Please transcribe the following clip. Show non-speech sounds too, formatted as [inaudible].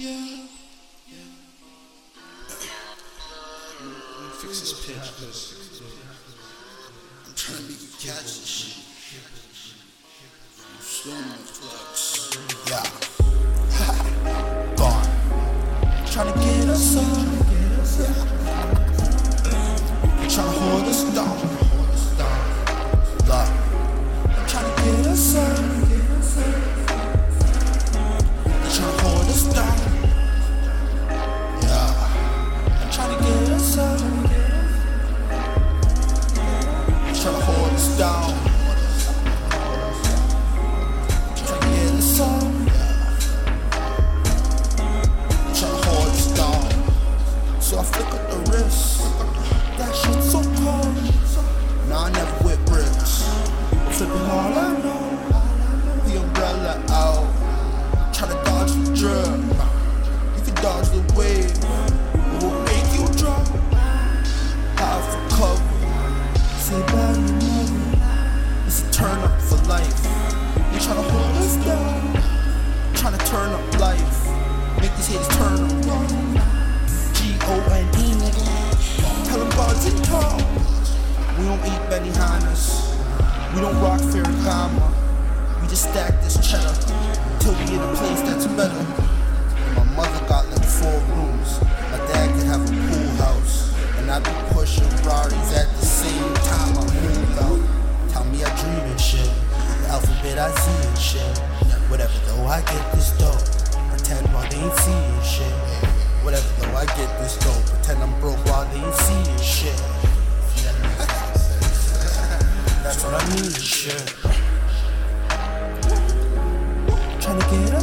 Yeah. Fix this pitch, cause I'm trying to make you catch this shit. Slow my The out. Try to dodge the drug. You can dodge the wave. It will make you drop. High for cover. Say bye to mother. It's a turn up for life. They tryna hold us down. Tryna turn up life. Make these haters turn up. G O N E nigga. Tell them buds and tall. We don't eat Benihana's. We don't rock Ferragamo. Just stack this cheddar till we in a place that's better. My mother got like four rooms. My dad could have a pool house. And I be pushing Rari's at the same time I move out. Tell me I dream and shit. The alphabet I see and shit. Whatever though I get this dope. Pretend while they ain't seeing shit. Whatever though I get this dope. Pretend I'm broke while they ain't seeing shit. [laughs] That's what I mean, shit. Tryna get us up.